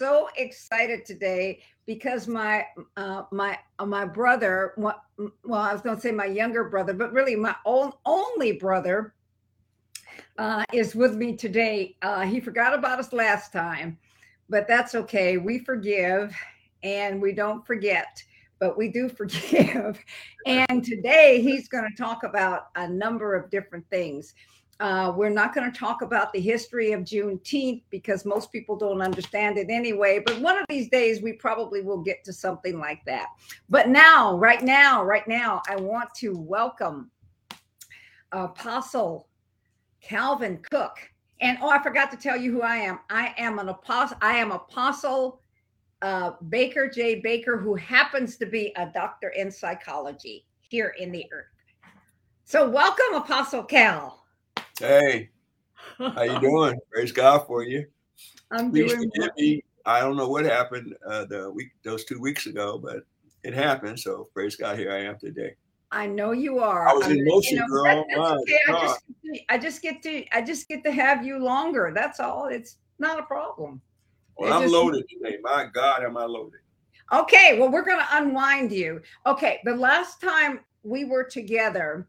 so excited today because my uh, my uh, my brother, well, I was going to say my younger brother, but really my own only brother, uh, is with me today. Uh, he forgot about us last time, but that's okay. We forgive and we don't forget, but we do forgive. and today he's going to talk about a number of different things. Uh, we're not going to talk about the history of Juneteenth because most people don't understand it anyway. But one of these days, we probably will get to something like that. But now, right now, right now, I want to welcome Apostle Calvin Cook. And oh, I forgot to tell you who I am. I am an apostle. I am Apostle uh, Baker J. Baker, who happens to be a doctor in psychology here in the earth. So, welcome, Apostle Cal. Hey, how you doing? Praise God for you. I'm Please doing forgive me. I don't know what happened uh, the week those two weeks ago, but it happened. So praise God, here I am today. I know you are. I was in motion, you know, girl. That, okay. I just, I just get to, I just get to have you longer. That's all. It's not a problem. Well, I'm just, loaded today. My God, am I loaded? Okay. Well, we're going to unwind you. Okay. The last time we were together,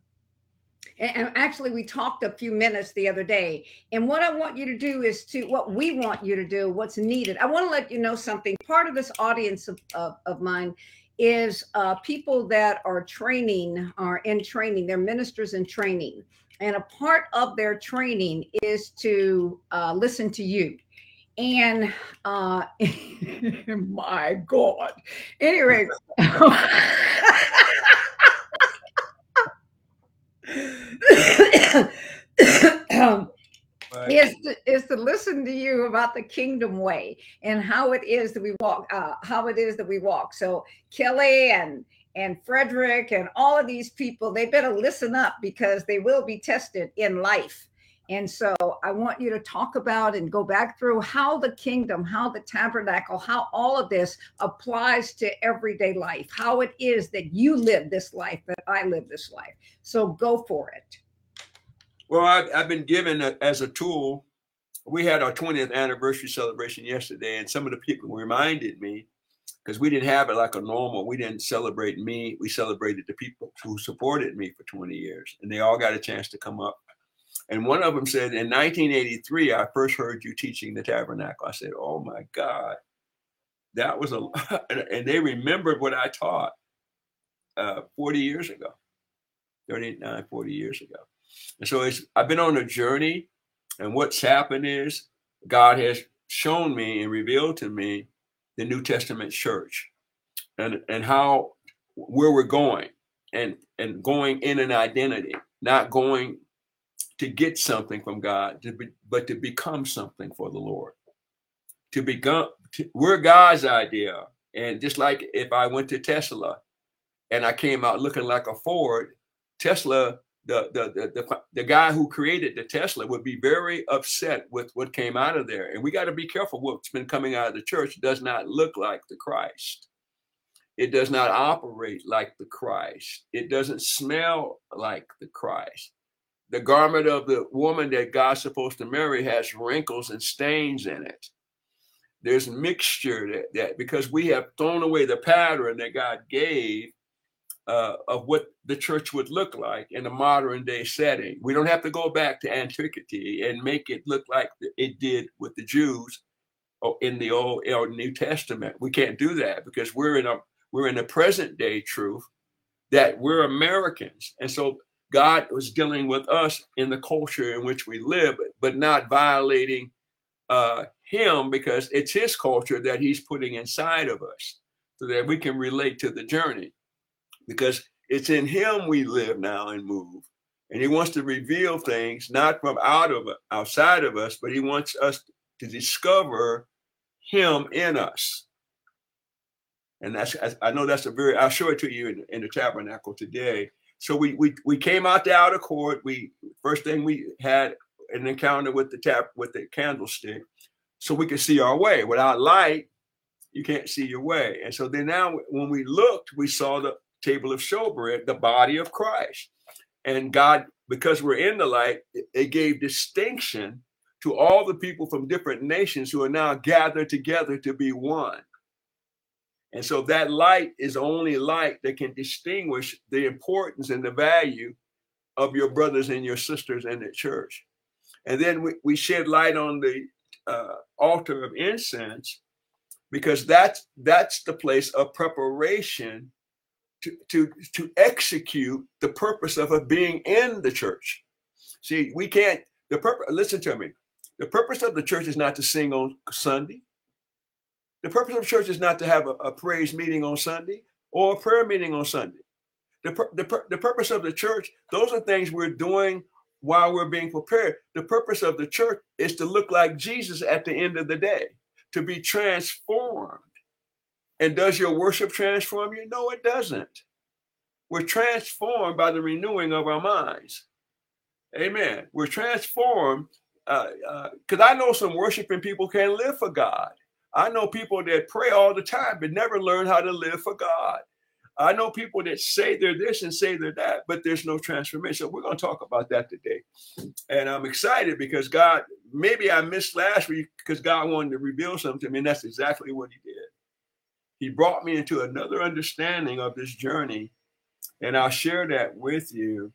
and actually we talked a few minutes the other day and what i want you to do is to what we want you to do what's needed. I want to let you know something. Part of this audience of, of, of mine is uh, people that are training are in training they're ministers in training. And a part of their training is to uh, listen to you. And uh my god. Anyway is to, is to listen to you about the kingdom way and how it is that we walk uh, how it is that we walk so kelly and and frederick and all of these people they better listen up because they will be tested in life and so I want you to talk about and go back through how the kingdom, how the tabernacle, how all of this applies to everyday life, how it is that you live this life, that I live this life. So go for it. Well, I've, I've been given a, as a tool. We had our 20th anniversary celebration yesterday, and some of the people reminded me because we didn't have it like a normal. We didn't celebrate me. We celebrated the people who supported me for 20 years, and they all got a chance to come up and one of them said, In 1983, I first heard you teaching the tabernacle. I said, Oh my God, that was a And they remembered what I taught uh, 40 years ago, 39, 40 years ago. And so it's, I've been on a journey. And what's happened is God has shown me and revealed to me the New Testament church and, and how where we're going and and going in an identity, not going to get something from God, to be, but to become something for the Lord. To become, to, we're God's idea. And just like if I went to Tesla and I came out looking like a Ford, Tesla, the, the, the, the, guy who created the Tesla would be very upset with what came out of there. And we got to be careful what's been coming out of the church does not look like the Christ. It does not operate like the Christ. It doesn't smell like the Christ the garment of the woman that God's supposed to marry has wrinkles and stains in it. There's mixture that, that because we have thrown away the pattern that God gave uh, of what the church would look like in a modern day setting. We don't have to go back to antiquity and make it look like it did with the Jews oh, in the Old or New Testament. We can't do that because we're in a we're in a present day truth that we're Americans, and so God was dealing with us in the culture in which we live, but not violating uh, Him because it's His culture that He's putting inside of us so that we can relate to the journey. Because it's in Him we live now and move. And He wants to reveal things not from out of outside of us, but He wants us to discover Him in us. And that's I know that's a very I'll show it to you in, in the tabernacle today so we we we came out the outer court. We first thing we had an encounter with the tap with the candlestick, so we could see our way. Without light, you can't see your way. And so then now when we looked, we saw the table of showbread, the body of Christ. And God, because we're in the light, it gave distinction to all the people from different nations who are now gathered together to be one. And so that light is only light that can distinguish the importance and the value of your brothers and your sisters in the church. And then we, we shed light on the uh, altar of incense because that's that's the place of preparation to, to, to execute the purpose of it being in the church. See, we can't the purpose listen to me. The purpose of the church is not to sing on Sunday. The purpose of church is not to have a, a praise meeting on Sunday or a prayer meeting on Sunday. The, the, the purpose of the church, those are things we're doing while we're being prepared. The purpose of the church is to look like Jesus at the end of the day, to be transformed. And does your worship transform you? No, it doesn't. We're transformed by the renewing of our minds. Amen. We're transformed because uh, uh, I know some worshiping people can't live for God. I know people that pray all the time but never learn how to live for God. I know people that say they're this and say they're that, but there's no transformation. We're going to talk about that today. And I'm excited because God, maybe I missed last week because God wanted to reveal something to me, and that's exactly what He did. He brought me into another understanding of this journey, and I'll share that with you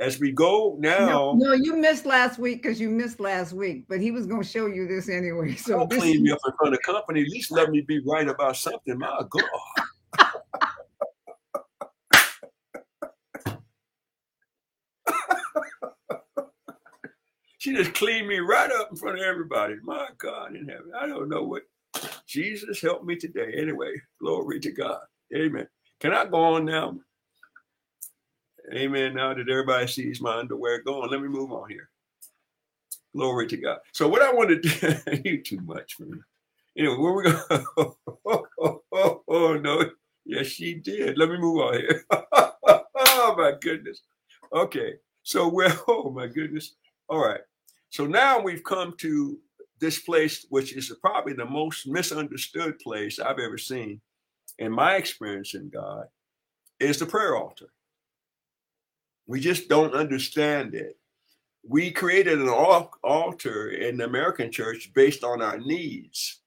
as we go now. No, no you missed last week because you missed last week, but he was going to show you this anyway. So don't clean me up in front of company. At least let me be right about something. My God. she just cleaned me right up in front of everybody. My God in heaven. I don't know what Jesus helped me today. Anyway, glory to God. Amen. Can I go on now? Amen. Now that everybody sees my underwear going, let me move on here. Glory to God. So what I want to do, you too much me. Anyway, where we go? oh, oh, oh, oh, no. Yes, she did. Let me move on here. oh my goodness. Okay. So well, oh my goodness. All right. So now we've come to this place, which is probably the most misunderstood place I've ever seen in my experience in God, is the prayer altar. We just don't understand it. We created an altar in the American church based on our needs,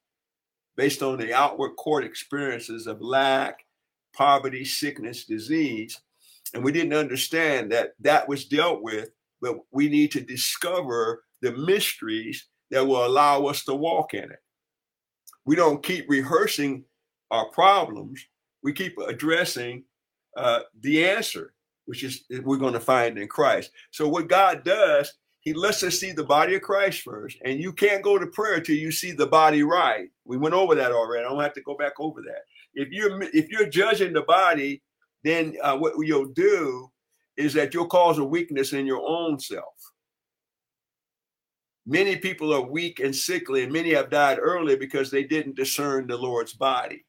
based on the outward court experiences of lack, poverty, sickness, disease. And we didn't understand that that was dealt with, but we need to discover the mysteries that will allow us to walk in it. We don't keep rehearsing our problems, we keep addressing uh, the answer which is we're going to find in Christ. So what God does, he lets us see the body of Christ first. And you can't go to prayer till you see the body right. We went over that already. I don't have to go back over that. If you're if you're judging the body, then uh, what you'll do is that you'll cause a weakness in your own self. Many people are weak and sickly, and many have died early because they didn't discern the Lord's body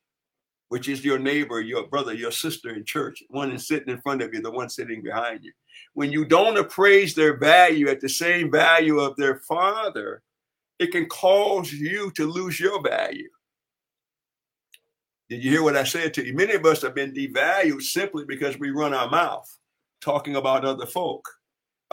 which is your neighbor, your brother, your sister in church, one is sitting in front of you, the one sitting behind you. When you don't appraise their value at the same value of their father, it can cause you to lose your value. Did you hear what I said to you? Many of us have been devalued simply because we run our mouth talking about other folk,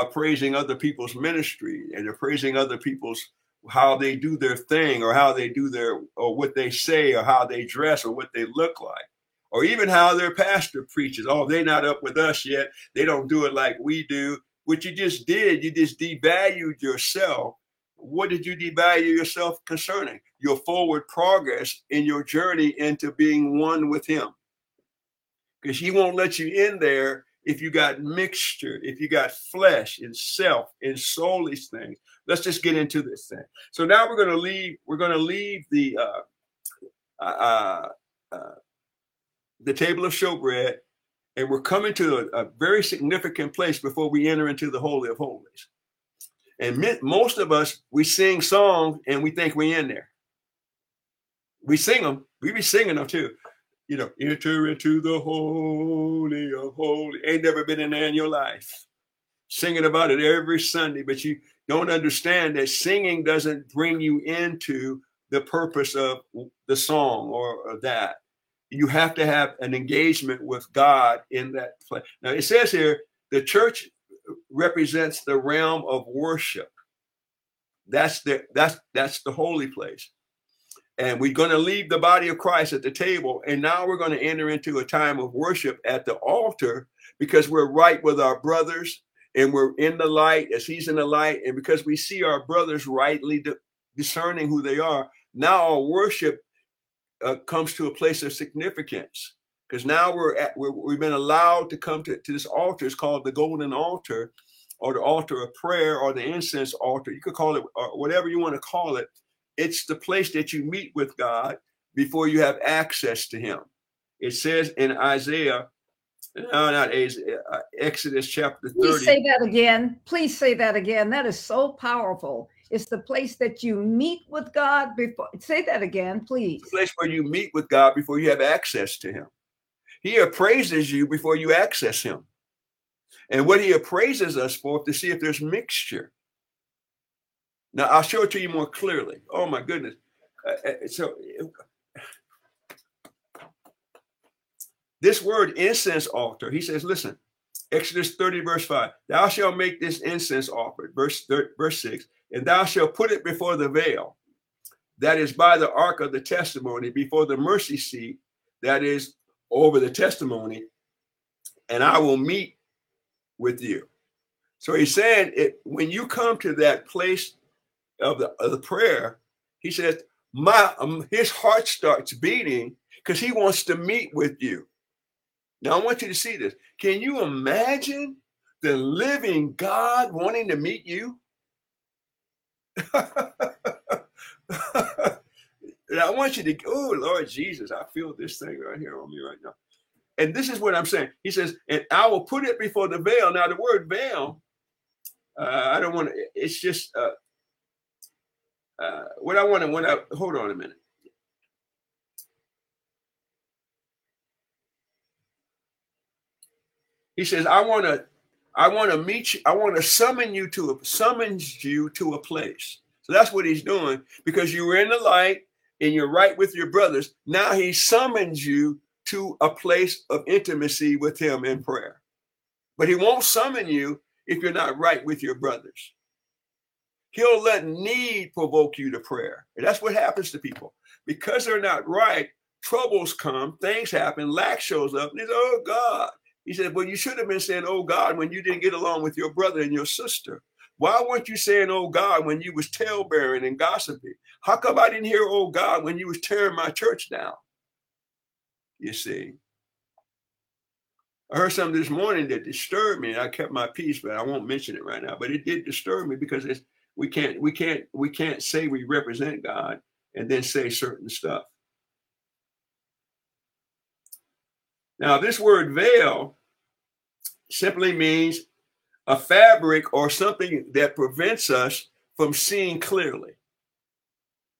appraising other people's ministry and appraising other people's how they do their thing or how they do their or what they say or how they dress or what they look like. Or even how their pastor preaches. Oh they're not up with us yet. They don't do it like we do. What you just did you just devalued yourself. What did you devalue yourself concerning? Your forward progress in your journey into being one with him. Because he won't let you in there if you got mixture, if you got flesh and self and soulish things. Let's just get into this thing. So now we're going to leave. We're going to leave the uh, uh, uh, the table of showbread, and we're coming to a, a, very significant place before we enter into the holy of holies. And most of us, we sing songs and we think we're in there. We sing them. We be singing them too you know, enter into the holy of holy. Ain't never been in there in your life. Singing about it every Sunday, but you don't understand that singing doesn't bring you into the purpose of the song or, or that. You have to have an engagement with God in that place. Now it says here the church represents the realm of worship. That's the that's that's the holy place. And we're going to leave the body of Christ at the table. And now we're going to enter into a time of worship at the altar because we're right with our brothers and we're in the light as he's in the light. And because we see our brothers rightly discerning who they are, now our worship uh, comes to a place of significance because now we're at we have been allowed to come to, to this altar. It's called the golden altar or the altar of prayer or the incense altar. You could call it or whatever you want to call it. It's the place that you meet with God before you have access to Him. It says in Isaiah, no, not Isaiah, uh, Exodus chapter 30. Please say that again. Please say that again. That is so powerful. It's the place that you meet with God before. Say that again, please. the place where you meet with God before you have access to Him. He appraises you before you access Him. And what He appraises us for to see if there's mixture. Now, I'll show it to you more clearly. Oh, my goodness. Uh, uh so, this word incense altar, he says, listen, Exodus 30, verse 5, thou shalt make this incense offer, verse, verse 6, and thou shalt put it before the veil, that is by the ark of the testimony, before the mercy seat, that is over the testimony, and I will meet with you. So he's saying it when you come to that place of the, of the prayer, he says, my um, his heart starts beating because he wants to meet with you. Now I want you to see this. Can you imagine the living God wanting to meet you? I want you to, oh, Lord Jesus, I feel this thing right here on me right now. And this is what I'm saying. He says, and I will put it before the veil. Now, the word veil, uh, I don't want to, it's just uh, uh, what I want to, I, hold on a minute. He says, I want to, I want to meet you, I want to summon you to a, summons you to a place. So that's what he's doing because you were in the light and you're right with your brothers, now he summons you to a place of intimacy with him in prayer. But he won't summon you if you're not right with your brothers. He'll let need provoke you to prayer. And that's what happens to people. Because they're not right, troubles come, things happen, lack shows up, and he's, oh God. He said, Well, you should have been saying, Oh God, when you didn't get along with your brother and your sister. Why weren't you saying, oh God, when you was tale bearing and gossiping? How come I didn't hear, oh God, when you was tearing my church down? You see. I heard something this morning that disturbed me. And I kept my peace, but I won't mention it right now. But it did disturb me because it's we can't we can't we can't say we represent God and then say certain stuff. Now, this word veil simply means a fabric or something that prevents us from seeing clearly.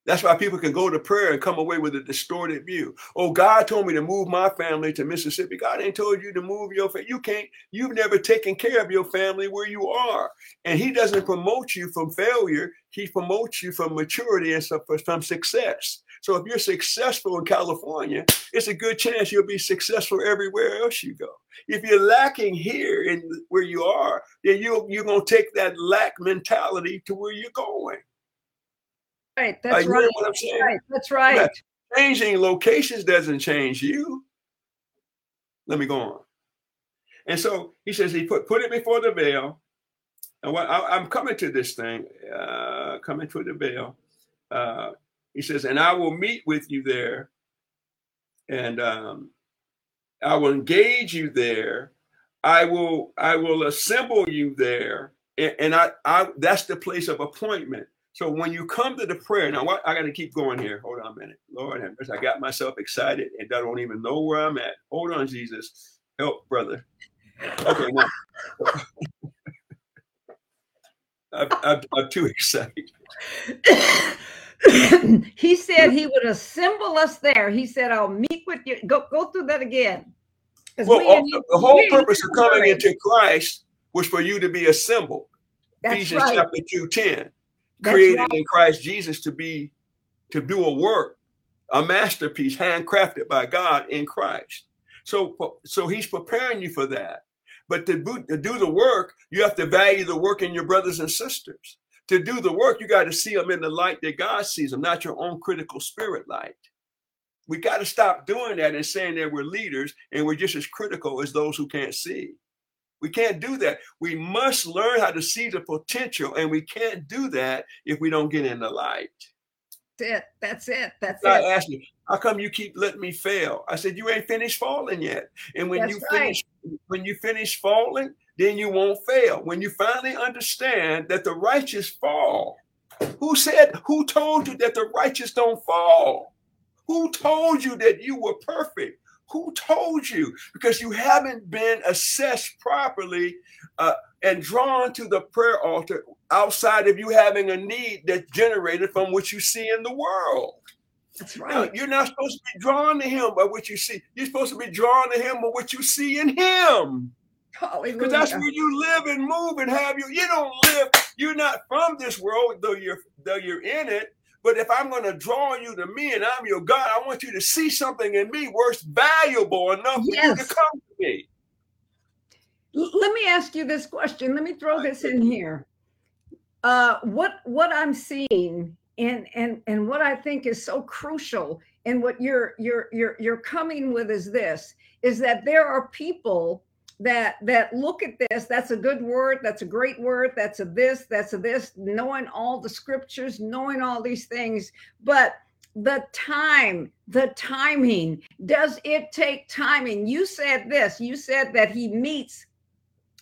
That's why people can go to prayer and come away with a distorted view. Oh, God told me to move my family to Mississippi. God ain't told you to move your family. You can't, you've never taken care of your family where you are. And He doesn't promote you from failure, He promotes you from maturity and from success. So if you're successful in California, it's a good chance you'll be successful everywhere else you go. If you're lacking here in where you are, then you you're gonna take that lack mentality to where you're going. Right, that's right. Saying? right. That's right. Changing locations doesn't change you. Let me go on. And so he says he put put it before the veil. And what I, am coming to this thing, uh, coming to the veil. Uh, he says, and I will meet with you there, and um, I will engage you there. I will I will assemble you there, and, and I, I that's the place of appointment. So when you come to the prayer, now what, I got to keep going here. Hold on a minute, Lord, I got myself excited and I don't even know where I'm at. Hold on, Jesus, help, brother. Okay, now I'm, I'm too excited. he said he would assemble us there. He said, I'll meet with you. Go go through that again. Well, we, uh, the whole purpose of coming into Christ was for you to be assembled. That's Ephesians right. chapter 2 10. Created right. in Christ Jesus to be to do a work, a masterpiece handcrafted by God in Christ. So, so he's preparing you for that. But to, to do the work, you have to value the work in your brothers and sisters to do the work, you got to see them in the light that God sees them, not your own critical spirit light. We got to stop doing that and saying that we're leaders and we're just as critical as those who can't see. We can't do that. We must learn how to see the potential, and we can't do that if we don't get in the light. That's it. That's it. That's God it. asked me, "How come you keep letting me fail?" I said, "You ain't finished falling yet, and when That's you right. finish, when you finish falling, then you won't fail. When you finally understand that the righteous fall, who said? Who told you that the righteous don't fall? Who told you that you were perfect? Who told you? Because you haven't been assessed properly uh, and drawn to the prayer altar outside of you having a need that's generated from what you see in the world. That's right. you're not supposed to be drawn to him by what you see. You're supposed to be drawn to him by what you see in him. Because that's where you live and move and have you. You don't live, you're not from this world, though you're though you're in it. But if I'm going to draw you to me and I'm your God, I want you to see something in me worth valuable enough for you to come to me. Let me ask you this question. Let me throw this in here. Uh, what what I'm seeing and and and what I think is so crucial and what you're you're you're you're coming with is this is that there are people that that look at this that's a good word that's a great word that's a this that's a this knowing all the scriptures knowing all these things but the time the timing does it take timing? You said this you said that he meets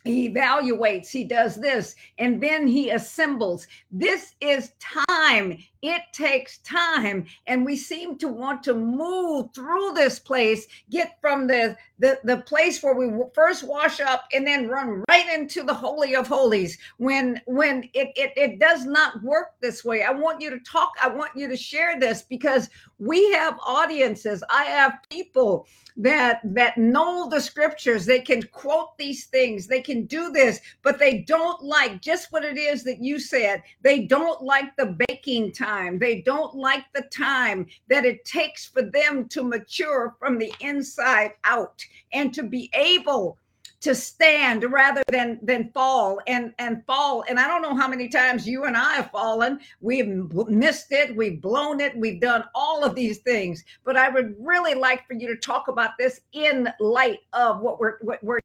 he evaluates he does this and then he assembles. This is time it takes time and we seem to want to move through this place get from the the, the place where we first wash up and then run right into the holy of holies. When when it, it it does not work this way i want you to talk i want you to share this because we have audiences. I have people that that know the scriptures. They can quote these things. They can do this but they don't like just what it is that you said they don't like the baking time they don't like the time that it takes for them to mature from the inside out and to be able to stand rather than than fall and and fall. And i don't know how many times you and i have fallen. We've missed it. We've blown it. We've done all of these things. But i would really like for you to talk about this in light of what we're what we're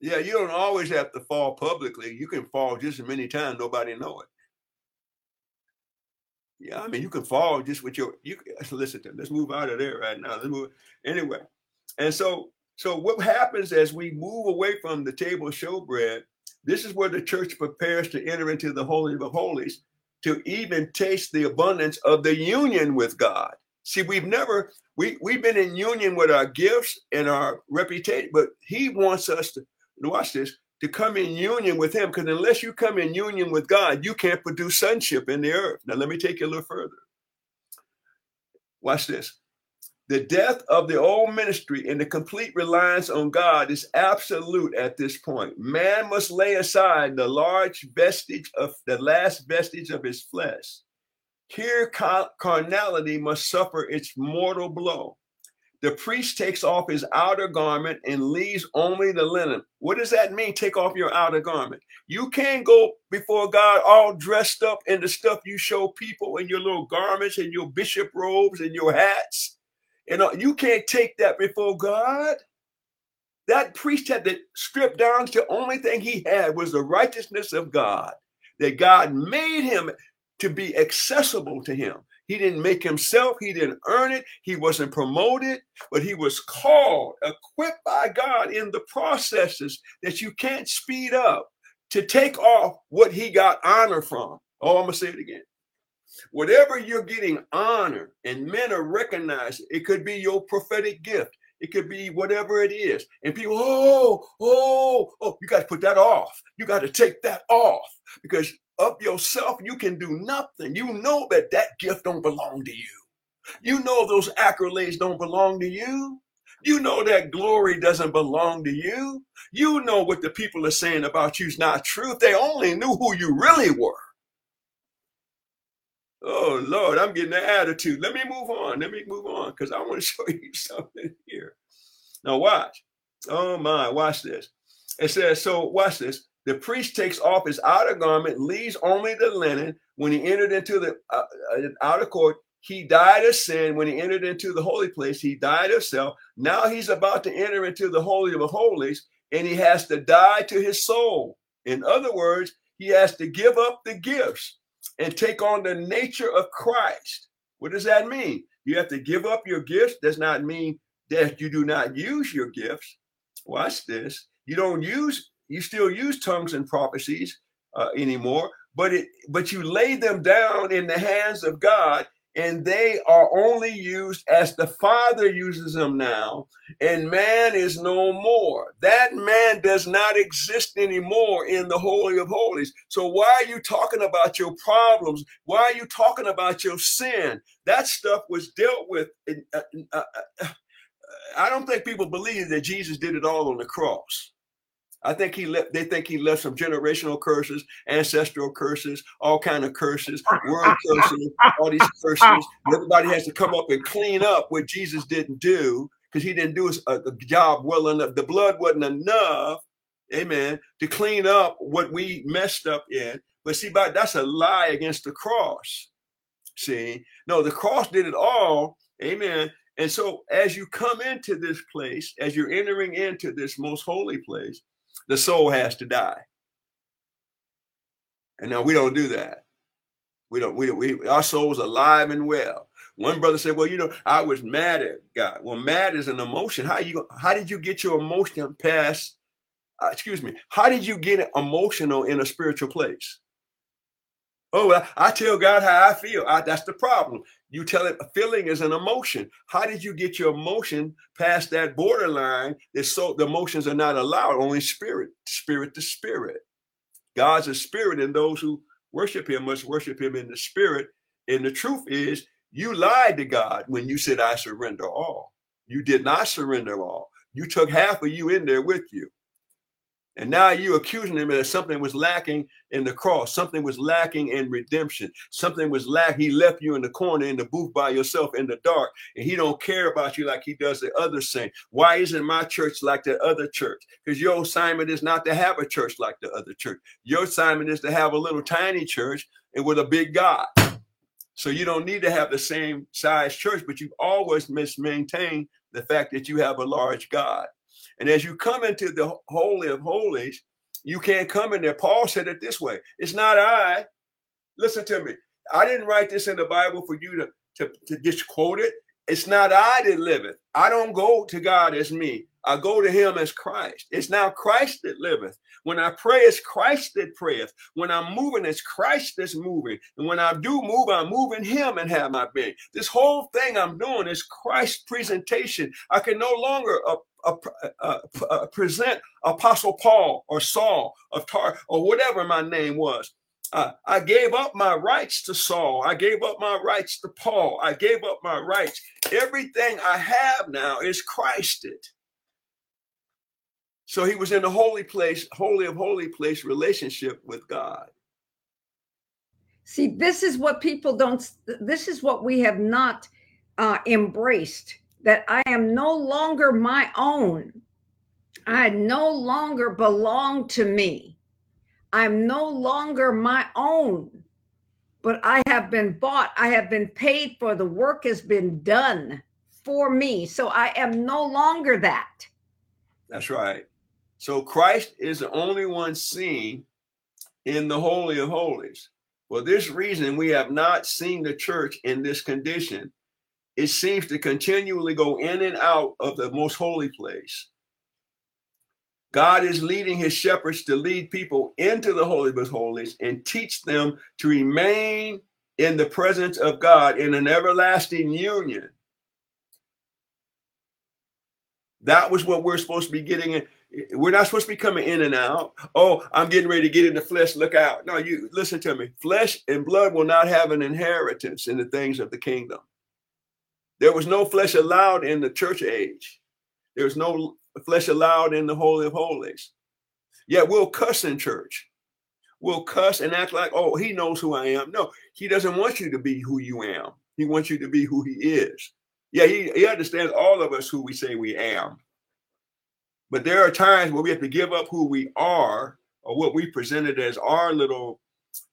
Yeah, you don't always have to fall publicly. You can fall just as many times, nobody know it. Yeah, I mean, you can fall just with your. You listen to. Let's move out of there right now. Let's move anyway. And so, so what happens as we move away from the table of showbread? This is where the church prepares to enter into the holy of holies, to even taste the abundance of the union with God. See, we've never we we've been in union with our gifts and our reputation, but He wants us to watch this to come in union with him because unless you come in union with god you can't produce sonship in the earth. Now let me take you a little further. Watch this. The death of the old ministry and the complete reliance on god is absolute at this point. Man must lay aside the large vestige of the last vestige of his flesh. Here carnality must suffer its mortal blow the priest takes off his outer garment and leaves only the linen. What does that mean? Take off your outer garment. You can't go before God all dressed up in the stuff you show people in your little garments and your bishop robes and your hats. You uh, know, you can't take that before God. That priest had to strip down to the only thing he had was the righteousness of God, that God made him to be accessible to him. He didn't make himself, he didn't earn it, he wasn't promoted, but he was called, equipped by God in the processes that you can't speed up to take off what he got honor from. Oh, I'm gonna say it again. Whatever you're getting honor and men are recognizing, it could be your prophetic gift, it could be whatever it is. And people, oh, oh, oh, you got to put that off. You got to take that off because of yourself, you can do nothing. You know that that gift don't belong to you. You know those accolades don't belong to you. You know that glory doesn't belong to you. You know what the people are saying about you is not true. They only knew who you really were. Oh Lord, I'm getting the attitude. Let me move on. Let me move on because I want to show you something here. Now watch. Oh my, watch this. It says, so watch this. The priest takes off his outer garment, leaves only the linen. When he entered into the uh, uh, outer court, he died of sin. When he entered into the holy place, he died of self. Now he's about to enter into the holy of holies, and he has to die to his soul. In other words, he has to give up the gifts and take on the nature of Christ. What does that mean? You have to give up your gifts. Does not mean that you do not use your gifts. Watch this. You don't use, you still use tongues and prophecies uh, anymore, but it, but you lay them down in the hands of God and they are only used as the Father uses them now, and man is no more. That man does not exist anymore in the Holy of Holies. So, why are you talking about your problems? Why are you talking about your sin? That stuff was dealt with. In, uh, uh, uh, I don't think people believe that Jesus did it all on the cross. I think he left. They think he left some generational curses, ancestral curses, all kind of curses, world curses, all these curses. Everybody has to come up and clean up what Jesus didn't do because he didn't do a, a, uh, job well enough. The blood wasn't enough, amen, to clean up what we messed up in. But see, but that's a lie against the cross. See, no, the cross did it all, amen. And so, as you come into this place, as you're entering into this most holy place, the soul has to die. And now we don't do that. We don't, we, we our soul's alive and well. One brother said, Well, you know, I was mad at God. Well, mad is an emotion. How you how did you get your emotion past? Uh, excuse me, how did you get emotional in a spiritual place? Oh, well, I tell God how I feel. I, that's the problem. You tell it feeling is an emotion. How did you get your emotion past that borderline? That so the emotions are not allowed, only spirit, spirit to spirit. God's a spirit, and those who worship him must worship him in the spirit. And the truth is, you lied to God when you said, I surrender all. You did not surrender all. You took half of you in there with you. And now you accusing him that something was lacking in the cross, something was lacking in redemption, something was lack. He left you in the corner in the booth by yourself in the dark, and he don't care about you like he does the other saint. Why isn't my church like the other church? Because your assignment is not to have a church like the other church. Your assignment is to have a little tiny church and with a big God. So you don't need to have the same size church, but you've always maintained the fact that you have a large God. And as you come into the Holy of Holies, you can't come in there. Paul said it this way It's not I. Listen to me. I didn't write this in the Bible for you to, to, to just quote it. It's not I that liveth. I don't go to God as me. I go to him as Christ. It's now Christ that liveth. When I pray, it's Christ that prayeth. When I'm moving, it's Christ that's moving. And when I do move, I'm moving him and have my being. This whole thing I'm doing is Christ's presentation. I can no longer uh, uh, uh, present Apostle Paul or Saul of Tar or whatever my name was. Uh, I gave up my rights to Saul. I gave up my rights to Paul. I gave up my rights. Everything I have now is Christed. So he was in the holy place, holy of holy place relationship with God. See, this is what people don't, this is what we have not uh, embraced that I am no longer my own. I no longer belong to me. I'm no longer my own, but I have been bought. I have been paid for. The work has been done for me. So I am no longer that. That's right. So Christ is the only one seen in the Holy of Holies. For this reason, we have not seen the church in this condition. It seems to continually go in and out of the most holy place. God is leading his shepherds to lead people into the Holy of Holies and teach them to remain in the presence of God in an everlasting union. That was what we're supposed to be getting in. we're not supposed to be coming in and out. Oh, I'm getting ready to get in the flesh. Look out. No, you listen to me. Flesh and blood will not have an inheritance in the things of the kingdom. There was no flesh allowed in the church age. There was no flesh allowed in the Holy of Holies. Yet we'll cuss in church. We'll cuss and act like, oh, he knows who I am. No, he doesn't want you to be who you am. He wants you to be who he is. Yeah, he, he understands all of us who we say we am. But there are times where we have to give up who we are, or what we presented as our little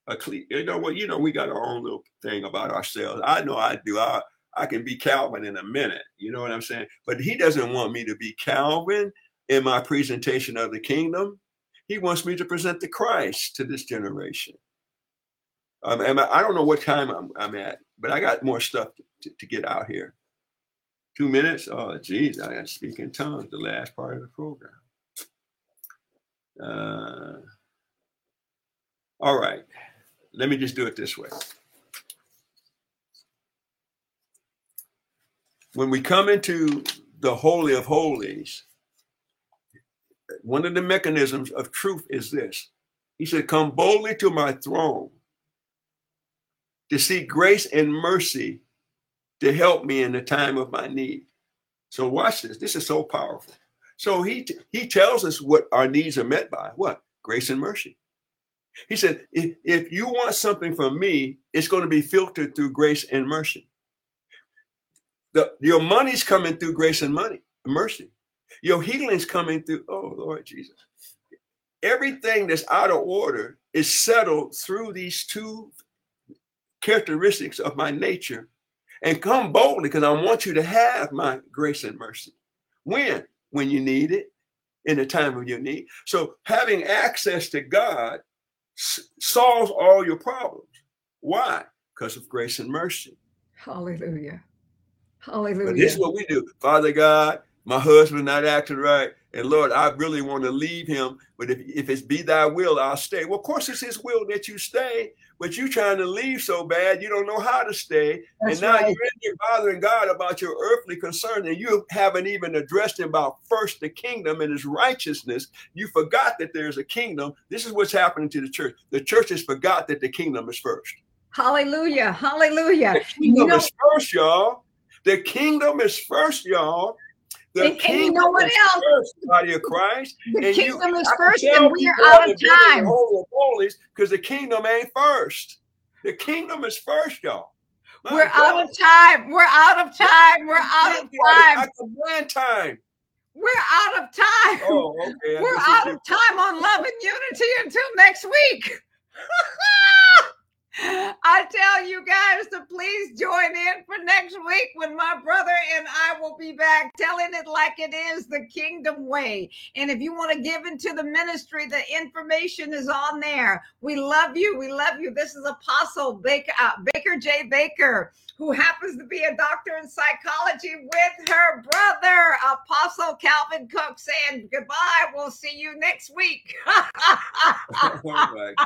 uh, a you know what you know we got our own little thing about ourselves i know i do i i can be calvin in a minute you know what i'm saying but he doesn't want me to be calvin in my presentation of the kingdom he wants me to present the christ to this generation um, and I don't know what time I'm, I'm at, but I got more stuff to, to, to get out here. Two minutes? Oh, geez, I got to speak in tongues the last part of the program. Uh, all right. Let me just do it this way. When we come into the Holy of Holies, one of the mechanisms of truth is this. He said, Come boldly to my throne to seek grace and mercy to help me in the time of my need. So watch this. This is so powerful. So he he tells us what our needs are met by. What? Grace and mercy. He said, if, if you want something from me, it's going to be filtered through grace and mercy. The, your money's coming through grace and money, mercy. Your healing's coming through, oh Lord Jesus. Everything that's out of order is settled through these two characteristics of my nature and come boldly because I want you to have my grace and mercy. When? When you need it, in the time of your need. So having access to God s- solves all your problems. Why? Because of grace and mercy. Hallelujah. Hallelujah. But this is what we do. Father God, my husband not acting right. And Lord, I really want to leave him. But if, if it's be thy will, I'll stay. Well, of course, it's his will that you stay, but you trying to leave so bad, you don't know how to stay. That's and now right. you're in here bothering God about your earthly concern, and you haven't even addressed him about first the kingdom and his righteousness. You forgot that there's a kingdom. This is what's happening to the church. The church has forgot that the kingdom is first. Hallelujah. Hallelujah. The kingdom know- is first, y'all. The kingdom is first, y'all. The And- and you know what else? First, body of Christ. The And you- kingdom is first, and we are out of been in the time. Holy of holies because the kingdom ain't first. The kingdom is first, y'all. My We're God. out of time. We're out of time. We're out of time. I can time. We're out of time. Oh, okay. We're out of time on love and unity until next week. I tell you guys to please join in for next week when my brother and I will be back telling it like it is the kingdom way. And if you want to give into the ministry, the information is on there. We love you. We love you. This is Apostle Baker, uh, Baker J. Baker, who happens to be a doctor in psychology with her brother, Apostle Calvin Cook, saying goodbye. We'll see you next week.